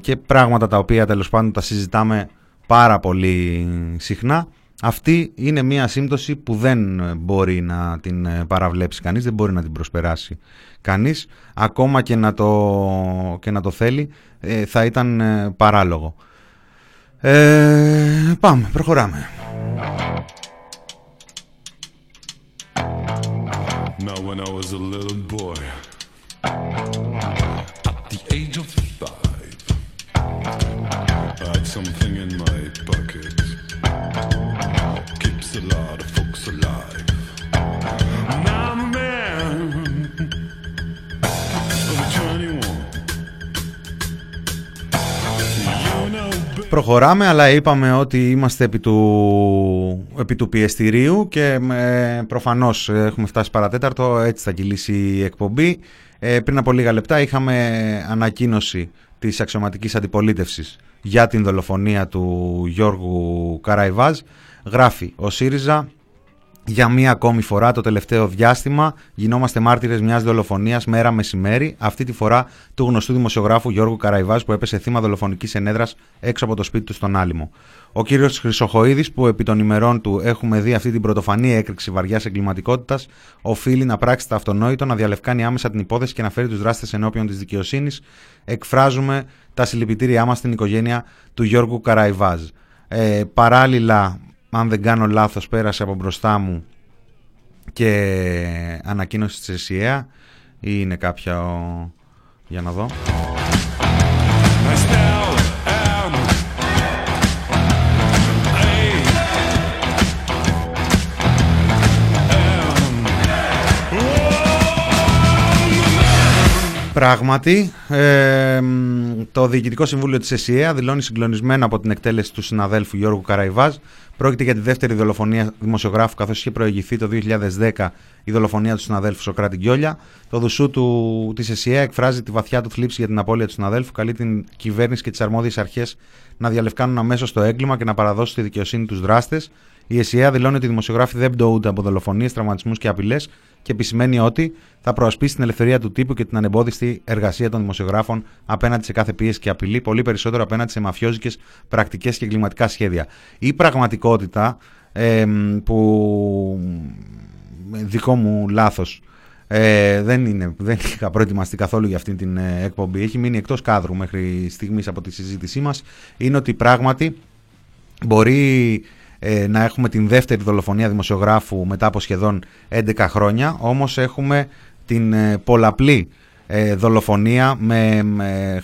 και πράγματα τα οποία τέλος πάντων τα συζητάμε πάρα πολύ συχνά. Αυτή είναι μια σύμπτωση που δεν μπορεί να την ε, παραβλέψει κανείς, δεν μπορεί να την προσπεράσει κανείς, ακόμα και να το, και να το θέλει ε, θα ήταν ε, παράλογο. Ε, πάμε, προχωράμε. Now when I was a little boy, Προχωράμε, αλλά είπαμε ότι είμαστε επί του, επί του πιεστηρίου και ε, προφανώς έχουμε φτάσει παρατέταρτο, έτσι θα κυλήσει η εκπομπή. Ε, πριν από λίγα λεπτά είχαμε ανακοίνωση της αξιωματικής αντιπολίτευσης για την δολοφονία του Γιώργου Καραϊβάζ. Γράφει ο ΣΥΡΙΖΑ για μία ακόμη φορά το τελευταίο διάστημα γινόμαστε μάρτυρες μιας δολοφονίας μέρα μεσημέρι, αυτή τη φορά του γνωστού δημοσιογράφου Γιώργου Καραϊβάζ που έπεσε θύμα δολοφονικής ενέδρας έξω από το σπίτι του στον Άλυμο. Ο κύριος Χρυσοχοίδης που επί των ημερών του έχουμε δει αυτή την πρωτοφανή έκρηξη βαριάς εγκληματικότητας οφείλει να πράξει τα αυτονόητο, να διαλευκάνει άμεσα την υπόθεση και να φέρει τους δράστες ενώπιον της δικαιοσύνης. Εκφράζουμε τα συλληπιτήριά μας στην οικογένεια του Γιώργου Καραϊβάζ. Ε, παράλληλα αν δεν κάνω λάθος πέρασε από μπροστά μου και ανακοίνωση της ΕΣΥΑ ή είναι κάποια ο... για να δω. Πράγματι, ε, το Διοικητικό Συμβούλιο της ΕΣΥΑ δηλώνει συγκλονισμένο από την εκτέλεση του συναδέλφου Γιώργου Καραϊβάζ Πρόκειται για τη δεύτερη δολοφονία δημοσιογράφου, καθώς είχε προηγηθεί το 2010 η δολοφονία του συναδέλφου Σοκράτη Γκιόλια. Το δουσού του της ΕΣΥΑ εκφράζει τη βαθιά του θλίψη για την απώλεια του συναδέλφου, καλεί την κυβέρνηση και τις αρμόδιες αρχές να διαλευκάνουν αμέσως το έγκλημα και να παραδώσουν στη δικαιοσύνη τους δράστες. Η ΕΣΥΑ δηλώνει ότι οι δημοσιογράφοι δεν πτωούνται από δολοφονίες, τραυματισμούς και απειλές και επισημαίνει ότι θα προασπίσει την ελευθερία του τύπου και την ανεμπόδιστη εργασία των δημοσιογράφων απέναντι σε κάθε πίεση και απειλή, πολύ περισσότερο απέναντι σε μαφιόζικες πρακτικές και εγκληματικά σχέδια. Η πραγματικότητα ε, που δικό μου λάθος ε, δεν, είναι, δεν είχα προετοιμαστεί καθόλου για αυτή την ε, εκπομπή έχει μείνει εκτός κάδρου μέχρι στιγμής από τη συζήτησή μας είναι ότι πράγματι Μπορεί ε, να έχουμε την δεύτερη δολοφονία δημοσιογράφου μετά από σχεδόν 11 χρόνια, όμως έχουμε την ε, πολλαπλή ε, δολοφονία με,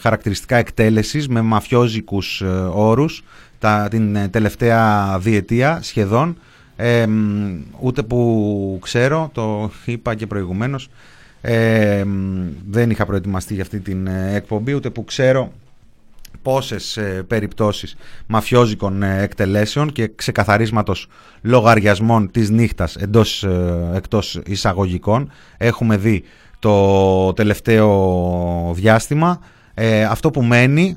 χαρακτηριστικά εκτέλεσης, με μαφιόζικους ε, όρους τα, την τελευταία διετία σχεδόν, ούτε που ξέρω, το είπα και προηγουμένως, δεν είχα προετοιμαστεί για αυτή την εκπομπή, ούτε που ξέρω πόσες ε, περιπτώσεις μαφιόζικων ε, εκτελέσεων και ξεκαθαρίσματος λογαριασμών της νύχτας εντός, ε, εκτός εισαγωγικών έχουμε δει το τελευταίο διάστημα. αυτό που μένει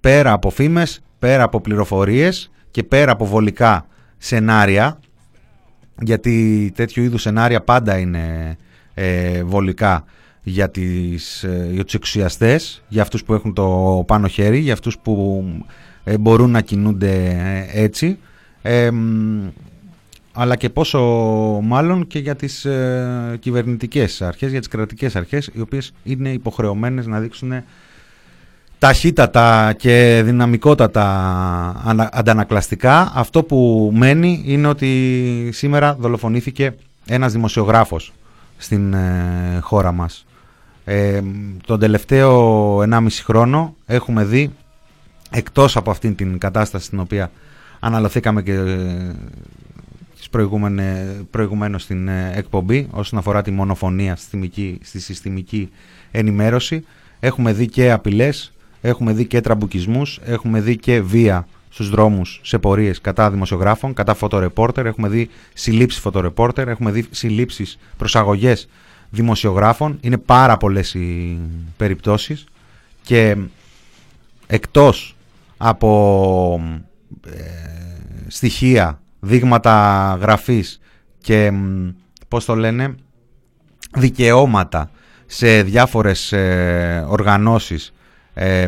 πέρα από φήμες, πέρα από πληροφορίες και πέρα από βολικά σενάρια γιατί τέτοιου είδους σενάρια πάντα είναι βολικά για, τις, ε, για τους εξουσιαστές, για αυτούς που έχουν το πάνω χέρι, για αυτούς που ε, μπορούν να κινούνται ε, έτσι, αλλά και πόσο μάλλον και για τις ε, κυβερνητικές αρχές, για τις κρατικές αρχές, οι οποίες είναι υποχρεωμένες να δείξουν ταχύτατα και δυναμικότατα αντανακλαστικά. Αυτό που μένει είναι ότι σήμερα δολοφονήθηκε ένας δημοσιογράφος στην χώρα μας. Ε, τον τελευταίο 1,5 χρόνο έχουμε δει εκτός από αυτήν την κατάσταση στην οποία αναλωθήκαμε και ε, προηγουμένως στην ε, εκπομπή όσον αφορά τη μονοφωνία στη συστημική ενημέρωση έχουμε δει και απειλές, έχουμε δει και τραμπουκισμούς, έχουμε δει και βία στους δρόμους σε πορείες κατά δημοσιογράφων, κατά φωτορεπόρτερ, έχουμε δει συλλήψεις φωτορεπόρτερ, έχουμε δει συλλήψεις προσαγωγές δημοσιογράφων. Είναι πάρα πολλές οι περιπτώσεις και εκτός από ε, στοιχεία, δείγματα γραφής και πώς το λένε δικαιώματα σε διάφορες ε, οργανώσεις ε,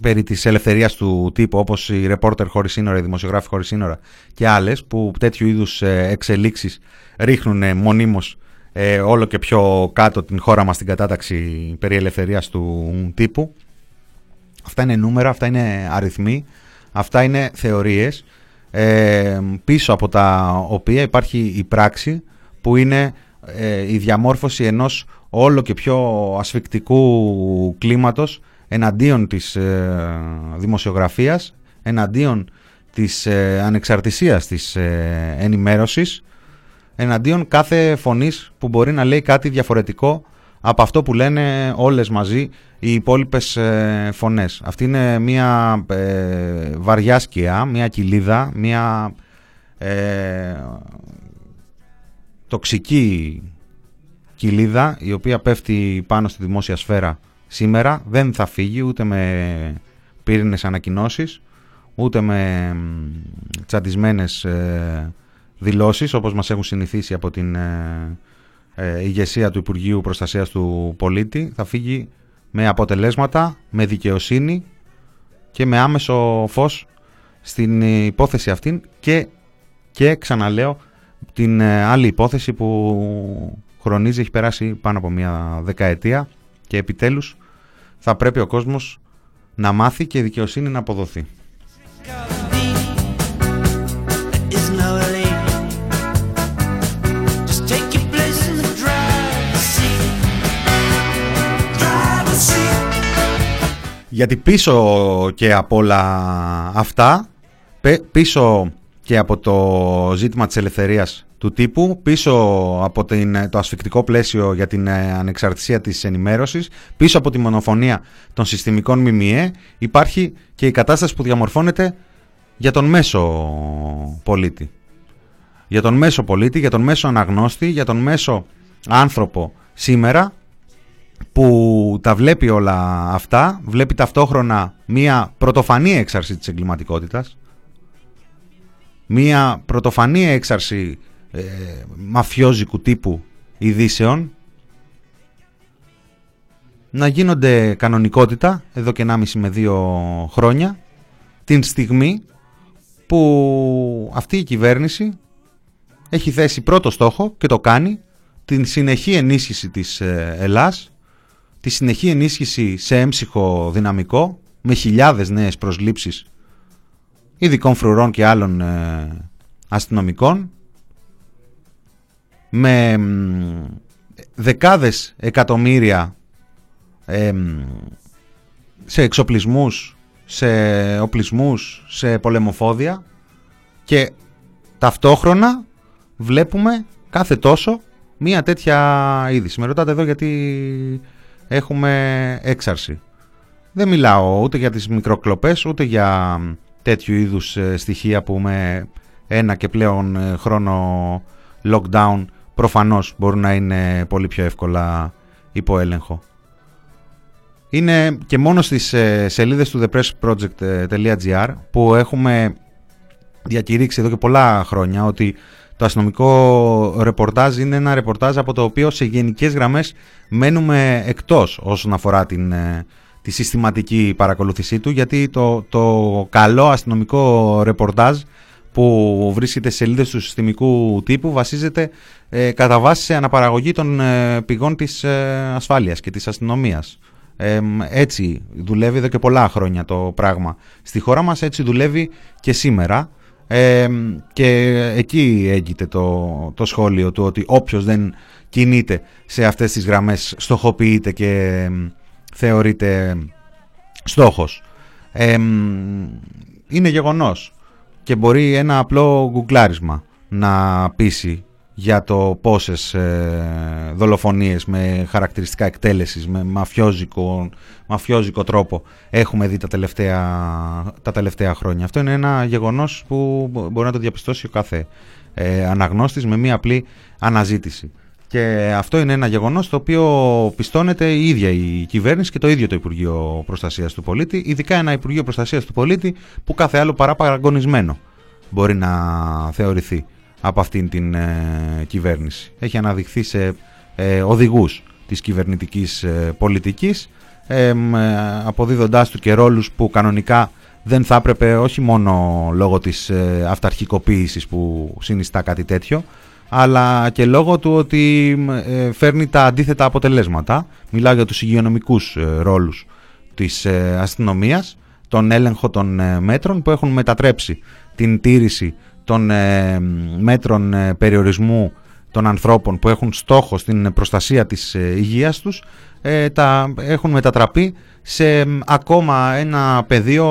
περί της ελευθερίας του τύπου όπως οι ρεπόρτερ χωρίς σύνορα, οι δημοσιογράφοι χωρίς σύνορα και άλλες που τέτοιου είδους ε, εξελίξεις ρίχνουν μονίμως ε, όλο και πιο κάτω την χώρα μας στην κατάταξη περί ελευθερίας του τύπου. Αυτά είναι νούμερα, αυτά είναι αριθμοί, αυτά είναι θεωρίες ε, πίσω από τα οποία υπάρχει η πράξη που είναι η διαμόρφωση ενός όλο και πιο ασφικτικού κλίματος εναντίον της ε, δημοσιογραφίας, εναντίον της ε, ανεξαρτησίας της ε, ενημέρωσης, εναντίον κάθε φωνής που μπορεί να λέει κάτι διαφορετικό από αυτό που λένε όλες μαζί οι υπόλοιπες φωνές. Αυτή είναι μια βαριά σκιά, μια κοιλίδα, μια τοξική κοιλίδα η οποία πέφτει πάνω στη δημόσια σφαίρα σήμερα δεν θα φύγει ούτε με πύρινες ανακοινώσεις ούτε με τσαντισμένες ε, δηλώσεις όπως μας έχουν συνηθίσει από την ε, ε, ηγεσία του Υπουργείου Προστασίας του Πολίτη. Θα φύγει με αποτελέσματα, με δικαιοσύνη και με άμεσο φως στην υπόθεση αυτή και, και ξαναλέω την άλλη υπόθεση που χρονίζει, έχει περάσει πάνω από μια δεκαετία και επιτέλους θα πρέπει ο κόσμος να μάθει και η δικαιοσύνη να αποδοθεί. Γιατί πίσω και από όλα αυτά, πίσω και από το ζήτημα της ελευθερίας του τύπου πίσω από την, το ασφικτικό πλαίσιο για την ε, ανεξαρτησία της ενημέρωσης, πίσω από τη μονοφωνία των συστημικών ΜΜΕ υπάρχει και η κατάσταση που διαμορφώνεται για τον μέσο πολίτη. Για τον μέσο πολίτη, για τον μέσο αναγνώστη, για τον μέσο άνθρωπο σήμερα που τα βλέπει όλα αυτά, βλέπει ταυτόχρονα μία πρωτοφανή έξαρση της εγκληματικότητας, μία πρωτοφανή έξαρση ε, μαφιόζικου τύπου ειδήσεων. Να γίνονται κανονικότητα εδώ και 1,5 με 2 χρόνια την στιγμή που αυτή η κυβέρνηση έχει θέσει πρώτο στόχο και το κάνει την συνεχή ενίσχυση της ε, Ελλάς τη συνεχή ενίσχυση σε έμψυχο δυναμικό με χιλιάδες νέες προσλήψεις ειδικών φρουρών και άλλων ε, αστυνομικών με δεκάδες εκατομμύρια σε εξοπλισμούς, σε οπλισμούς, σε πολεμοφόδια και ταυτόχρονα βλέπουμε κάθε τόσο μία τέτοια είδηση. Με ρωτάτε εδώ γιατί έχουμε έξαρση. Δεν μιλάω ούτε για τις μικροκλοπές, ούτε για τέτοιου είδους ε, στοιχεία που με ένα και πλέον ε, χρόνο lockdown προφανώς μπορούν να είναι πολύ πιο εύκολα υπό έλεγχο. Είναι και μόνο στις ε, σελίδες του thepressproject.gr που έχουμε διακηρύξει εδώ και πολλά χρόνια ότι το αστυνομικό ρεπορτάζ είναι ένα ρεπορτάζ από το οποίο σε γενικές γραμμές μένουμε εκτός όσον αφορά την, ε, τη συστηματική παρακολούθησή του γιατί το, το καλό αστυνομικό ρεπορτάζ που βρίσκεται σε σελίδες του συστημικού τύπου βασίζεται ε, κατά βάση σε αναπαραγωγή των ε, πηγών της ε, ασφάλειας και της αστυνομίας. έτσι δουλεύει εδώ και πολλά χρόνια το πράγμα. Στη χώρα μας έτσι δουλεύει και σήμερα και εκεί έγκυται το, το σχόλιο του ότι όποιος δεν κινείται σε αυτές τις γραμμές στοχοποιείται και θεωρείται στόχος. είναι γεγονός και μπορεί ένα απλό γκουγκλάρισμα να πείσει για το πόσες ε, δολοφονίες με χαρακτηριστικά εκτέλεσης, με μαφιόζικο, μαφιόζικο τρόπο έχουμε δει τα τελευταία, τα τελευταία χρόνια. Αυτό είναι ένα γεγονός που μπορεί να το διαπιστώσει ο κάθε ε, αναγνώστης με μία απλή αναζήτηση. Και αυτό είναι ένα γεγονός το οποίο πιστώνεται η ίδια η κυβέρνηση και το ίδιο το Υπουργείο Προστασίας του Πολίτη, ειδικά ένα Υπουργείο Προστασίας του Πολίτη που κάθε άλλο παρά παραγωνισμένο μπορεί να θεωρηθεί από αυτήν την ε, κυβέρνηση. Έχει αναδειχθεί σε ε, οδηγούς της κυβερνητικής ε, πολιτικής ε, αποδίδοντάς του και ρόλους που κανονικά δεν θα έπρεπε όχι μόνο λόγω της ε, αυταρχικοποίησης που συνιστά κάτι τέτοιο αλλά και λόγω του ότι ε, φέρνει τα αντίθετα αποτελέσματα. Μιλάω για τους υγειονομικούς ε, ρόλους της ε, αστυνομίας, τον έλεγχο των μέτρων που έχουν μετατρέψει την τήρηση των μέτρων περιορισμού των ανθρώπων που έχουν στόχο στην προστασία της υγείας τους τα έχουν μετατραπεί σε ακόμα ένα πεδίο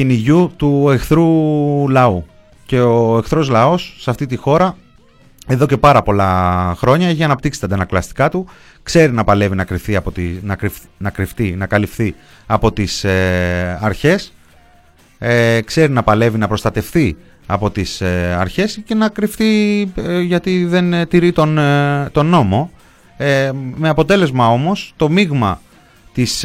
κυνηγιού του εχθρού λαού. Και ο εχθρός λαός σε αυτή τη χώρα εδώ και πάρα πολλά χρόνια έχει αναπτύξει τα αντανακλαστικά του, ξέρει να παλεύει να κρυφτεί, από τη, να, να, κρυφτεί, να καλυφθεί από τις ε, αρχές, ε, ξέρει να παλεύει να προστατευτεί από τις ε, αρχές και να κρυφτεί ε, γιατί δεν τηρεί τον, τον νόμο. με αποτέλεσμα όμως το μείγμα της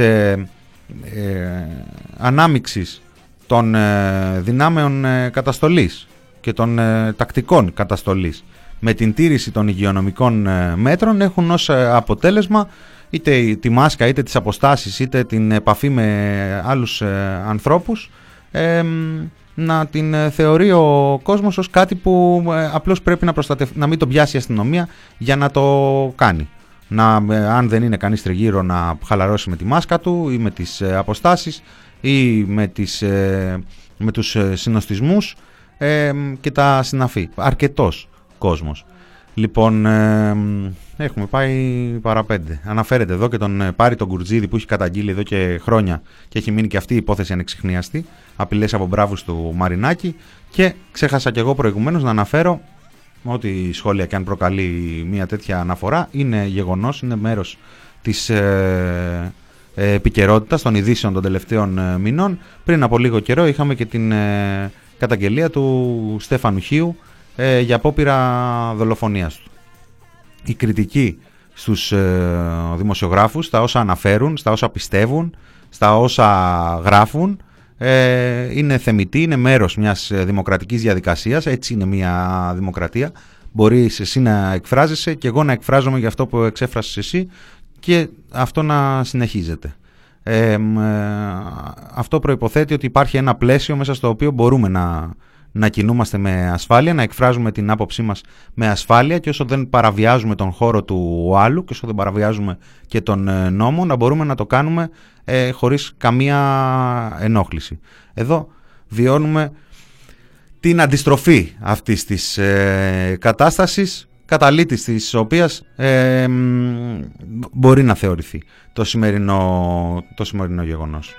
ανάμιξης των ε, δυνάμεων ε, καταστολής και των ε, τακτικών καταστολής με την τήρηση των υγειονομικών μέτρων έχουν ως αποτέλεσμα είτε τη μάσκα είτε τις αποστάσεις είτε την επαφή με άλλους ανθρώπους να την θεωρεί ο κόσμος ως κάτι που απλώς πρέπει να, προστατευ... να μην το πιάσει η αστυνομία για να το κάνει. Να, αν δεν είναι κανείς τριγύρω να χαλαρώσει με τη μάσκα του ή με τις αποστάσεις ή με, τις, ε, με τους ε, συνοστισμούς ε, και τα συναφή. Αρκετός κόσμος. Λοιπόν, έχουμε πάει παραπέντε. Αναφέρεται εδώ και τον Πάρη τον Κουρτζίδη που έχει καταγγείλει εδώ και χρόνια και έχει μείνει και αυτή η υπόθεση ανεξιχνίαστη. Απειλές από μπράβους του Μαρινάκη και ξέχασα και εγώ προηγουμένως να αναφέρω ότι σχόλια και αν προκαλεί μια τέτοια αναφορά είναι γεγονός, είναι μέρος της ε, επικαιρότητα των ειδήσεων των τελευταίων ε, μηνών. Πριν από λίγο καιρό είχαμε και την ε, καταγγελία του Στέφανου Χίου για απόπειρα δολοφονίας του. Η κριτική στους δημοσιογράφους, στα όσα αναφέρουν, στα όσα πιστεύουν, στα όσα γράφουν, είναι θεμητή, είναι μέρος μιας δημοκρατικής διαδικασίας, έτσι είναι μια δημοκρατία. Μπορείς εσύ να εκφράζεσαι και εγώ να εκφράζομαι για αυτό που εξέφρασες εσύ και αυτό να συνεχίζεται. Ε, αυτό προϋποθέτει ότι υπάρχει ένα πλαίσιο μέσα στο οποίο μπορούμε να, να κινούμαστε με ασφάλεια, να εκφράζουμε την άποψή μας με ασφάλεια και όσο δεν παραβιάζουμε τον χώρο του άλλου και όσο δεν παραβιάζουμε και τον ε, νόμο να μπορούμε να το κάνουμε ε, χωρίς καμία ενόχληση. Εδώ βιώνουμε την αντιστροφή αυτής της ε, κατάστασης καταλήτης της οποίας ε, μπορεί να θεωρηθεί το σημερινό, το σημερινό γεγονός.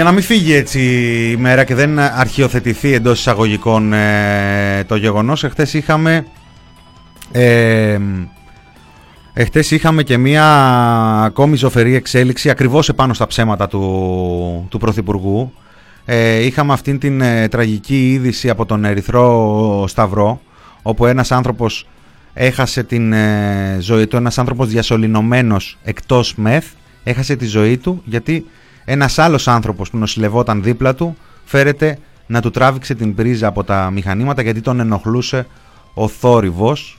Για να μην φύγει έτσι η μέρα και δεν αρχιοθετηθεί εντός εισαγωγικών ε, το γεγονός, εχθές είχαμε, ε, εχθές είχαμε και μία ακόμη ζωφερή εξέλιξη ακριβώς επάνω στα ψέματα του, του Πρωθυπουργού. Ε, είχαμε αυτήν την ε, τραγική είδηση από τον Ερυθρό Σταυρό, όπου ένας άνθρωπος έχασε την ε, ζωή του, ένας άνθρωπος διασωληνωμένος εκτός μεθ, έχασε τη ζωή του γιατί ένας άλλος άνθρωπος που νοσηλευόταν δίπλα του φέρεται να του τράβηξε την πρίζα από τα μηχανήματα γιατί τον ενοχλούσε ο θόρυβος.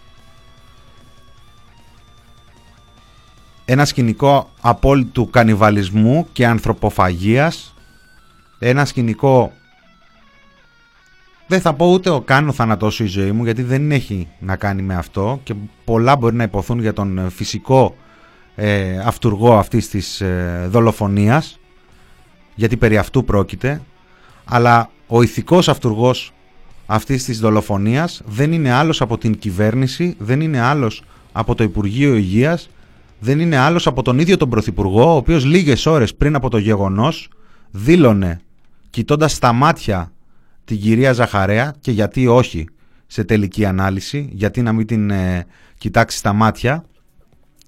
Ένα σκηνικό απόλυτου κανιβαλισμού και ανθρωποφαγίας. Ένα σκηνικό δεν θα πω ούτε ο κάνω θανατώσω η ζωή μου γιατί δεν έχει να κάνει με αυτό και πολλά μπορεί να υποθούν για τον φυσικό ε, αυτούργο αυτής της ε, δολοφονίας γιατί περί αυτού πρόκειται, αλλά ο ηθικός αυτούργος αυτής της δολοφονίας δεν είναι άλλος από την κυβέρνηση, δεν είναι άλλος από το Υπουργείο Υγείας, δεν είναι άλλος από τον ίδιο τον Πρωθυπουργό, ο οποίος λίγες ώρες πριν από το γεγονός δήλωνε, κοιτώντας στα μάτια την κυρία Ζαχαρέα και γιατί όχι σε τελική ανάλυση, γιατί να μην την ε, κοιτάξει στα μάτια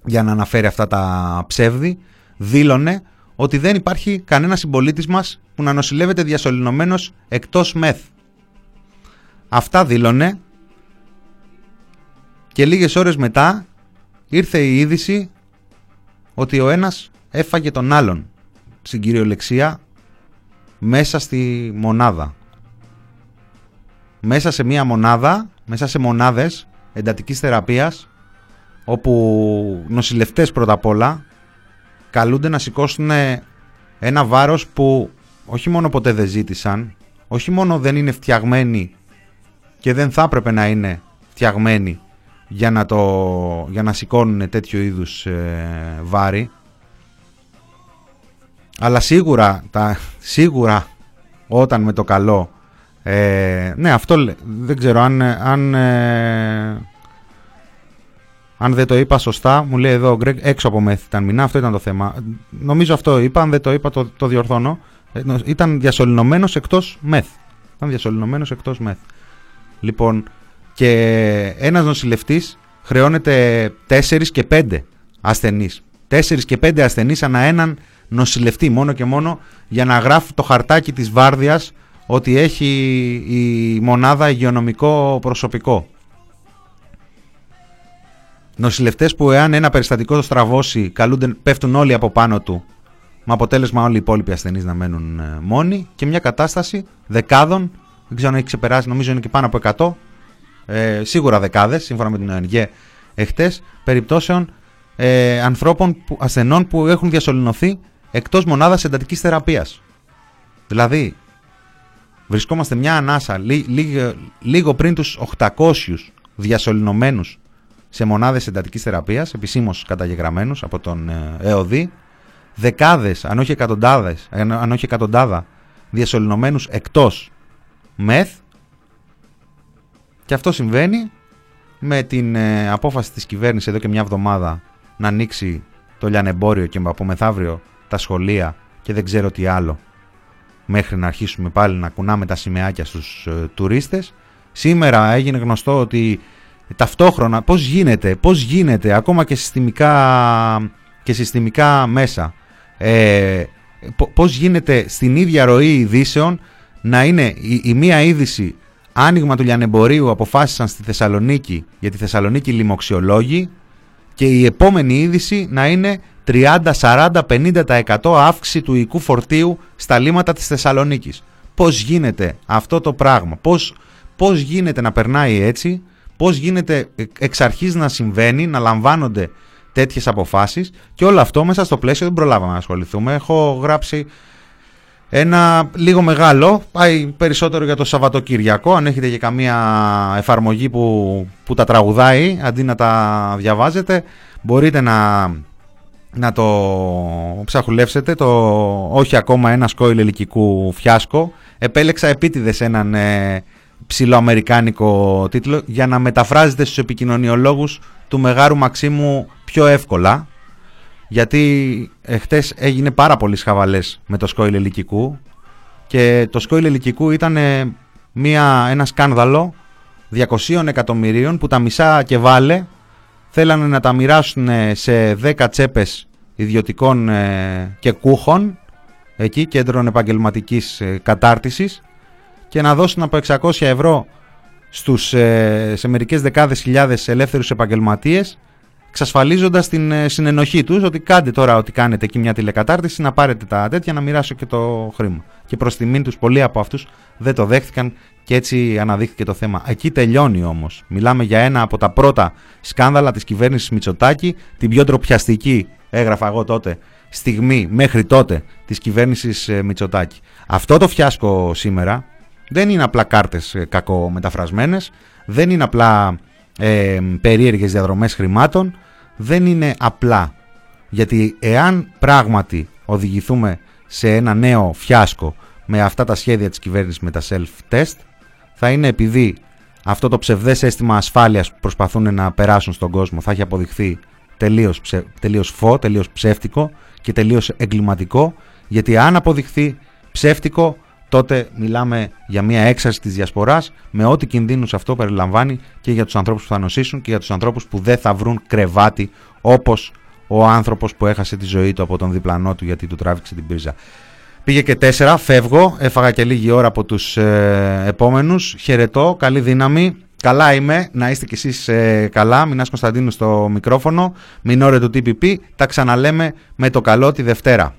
για να αναφέρει αυτά τα ψεύδη, δήλωνε ότι δεν υπάρχει κανένα συμπολίτης μας που να νοσηλεύεται διασωληνωμένος εκτός μεθ. Αυτά δήλωνε και λίγες ώρες μετά ήρθε η είδηση ότι ο ένας έφαγε τον άλλον στην κυριολεξία μέσα στη μονάδα. Μέσα σε μία μονάδα, μέσα σε μονάδες εντατικής θεραπείας όπου νοσηλευτές πρώτα απ' όλα καλούνται να σηκώσουν ένα βάρος που όχι μόνο ποτέ δεν ζήτησαν, όχι μόνο δεν είναι φτιαγμένοι και δεν θα έπρεπε να είναι φτιαγμένοι για να, το, για να σηκώνουν τέτοιο είδους ε, βάρη, αλλά σίγουρα, τα, σίγουρα όταν με το καλό, ε, ναι αυτό δεν ξέρω αν, αν ε, αν δεν το είπα σωστά, μου λέει εδώ ο Γκρέγκ έξω από μεθ ήταν μηνά. Αυτό ήταν το θέμα. Νομίζω αυτό είπα. Αν δεν το είπα, το, το διορθώνω. Ε, ήταν διασωληνωμένος εκτός μεθ. Ήταν διασωληνωμένος εκτός μεθ. Λοιπόν, και ένας νοσηλευτής χρεώνεται 4 και 5 ασθενείς. 4 και 5 ασθενείς ανά έναν νοσηλευτή μόνο και μόνο για να γράφει το χαρτάκι της βάρδιας ότι έχει η μονάδα υγειονομικό προσωπικό. Νοσηλευτές που εάν ένα περιστατικό το στραβώσει, καλούνται, πέφτουν όλοι από πάνω του. Με αποτέλεσμα όλοι οι υπόλοιποι ασθενείς να μένουν ε, μόνοι και μια κατάσταση δεκάδων, δεν ξέρω αν έχει ξεπεράσει, νομίζω είναι και πάνω από 100, ε, σίγουρα δεκάδες, σύμφωνα με την ΟΕΝΓΕ εχθές, περιπτώσεων ε, ανθρώπων, που, ασθενών που έχουν διασωληνωθεί εκτός μονάδας εντατικής θεραπείας. Δηλαδή, βρισκόμαστε μια ανάσα λίγο πριν τους 800 διασωληνωμένους σε μονάδες εντατικής θεραπείας, επισήμως καταγεγραμμένους από τον ε, ΕΟΔΗ, δεκάδες, αν όχι εκατοντάδες, αν όχι εκατοντάδα διασωληνωμένους εκτός μεθ. Και αυτό συμβαίνει με την ε, απόφαση της κυβέρνησης εδώ και μια εβδομάδα να ανοίξει το λιανεμπόριο και από μεθαύριο τα σχολεία και δεν ξέρω τι άλλο. Μέχρι να αρχίσουμε πάλι να κουνάμε τα σημαίακια στους ε, τουρίστες. Σήμερα έγινε γνωστό ότι ταυτόχρονα πώς γίνεται, πώς γίνεται ακόμα και συστημικά, και συστημικά μέσα ε, πώς γίνεται στην ίδια ροή ειδήσεων να είναι η, η μία είδηση άνοιγμα του λιανεμπορίου αποφάσισαν στη Θεσσαλονίκη για τη Θεσσαλονίκη λοιμοξιολόγοι και η επόμενη είδηση να είναι 30, 40, 50% αύξηση του οικού φορτίου στα λίματα της Θεσσαλονίκης. Πώς γίνεται αυτό το πράγμα, πώς, πώς γίνεται να περνάει έτσι, πώς γίνεται εξ αρχής να συμβαίνει, να λαμβάνονται τέτοιες αποφάσεις και όλο αυτό μέσα στο πλαίσιο δεν προλάβαμε να ασχοληθούμε. Έχω γράψει ένα λίγο μεγάλο, πάει περισσότερο για το Σαββατοκύριακο, αν έχετε και καμία εφαρμογή που, που τα τραγουδάει, αντί να τα διαβάζετε, μπορείτε να, να το ψαχουλεύσετε, το όχι ακόμα ένα σκόιλ ελικικού φιάσκο. Επέλεξα επίτηδες έναν ε, ψηλοαμερικάνικο τίτλο για να μεταφράζετε στους επικοινωνιολόγους του Μεγάρου Μαξίμου πιο εύκολα γιατί εχθές έγινε πάρα πολύ σχαβαλές με το σκόιλ ελικικού και το σκόιλ ελικικού ήταν μια, ένα σκάνδαλο 200 εκατομμυρίων που τα μισά και βάλε θέλανε να τα μοιράσουν σε 10 τσέπες ιδιωτικών ε, και κούχων εκεί κέντρων επαγγελματικής ε, κατάρτισης και να δώσουν από 600 ευρώ στους, ε, σε μερικές δεκάδες χιλιάδες ελεύθερους επαγγελματίες εξασφαλίζοντας την ε, συνενοχή τους ότι κάντε τώρα ότι κάνετε εκεί μια τηλεκατάρτιση, να πάρετε τα τέτοια, να μοιράσω και το χρήμα. Και προς τιμήν τους, πολλοί από αυτούς δεν το δέχτηκαν και έτσι αναδείχθηκε το θέμα. Εκεί τελειώνει όμως. Μιλάμε για ένα από τα πρώτα σκάνδαλα της κυβέρνησης Μητσοτάκη, την πιο ντροπιαστική, έγραφα εγώ τότε, στιγμή μέχρι τότε της κυβέρνησης ε, Μητσοτάκη. Αυτό το φιάσκο σήμερα δεν είναι απλά κάρτες κακομεταφρασμένες, δεν είναι απλά ε, περίεργες διαδρομές χρημάτων δεν είναι απλά. Γιατί εάν πράγματι οδηγηθούμε σε ένα νέο φιάσκο με αυτά τα σχέδια της κυβέρνησης με τα self-test θα είναι επειδή αυτό το ψευδές αίσθημα ασφάλειας που προσπαθούν να περάσουν στον κόσμο θα έχει αποδειχθεί τελείως, ψε, τελείως φω, τελείως ψεύτικο και τελείως εγκληματικό γιατί αν αποδειχθεί ψεύτικο τότε μιλάμε για μια έξαρση της διασποράς με ό,τι κινδύνους αυτό περιλαμβάνει και για τους ανθρώπους που θα νοσήσουν και για τους ανθρώπους που δεν θα βρουν κρεβάτι όπως ο άνθρωπος που έχασε τη ζωή του από τον διπλανό του γιατί του τράβηξε την πρίζα. Πήγε και τέσσερα, φεύγω, έφαγα και λίγη ώρα από τους ε, επόμενους. Χαιρετώ, καλή δύναμη. Καλά είμαι, να είστε κι εσείς ε, καλά. Μινάς Κωνσταντίνου στο μικρόφωνο. Μινόρε του TPP. Τα ξαναλέμε με το καλό τη Δευτέρα.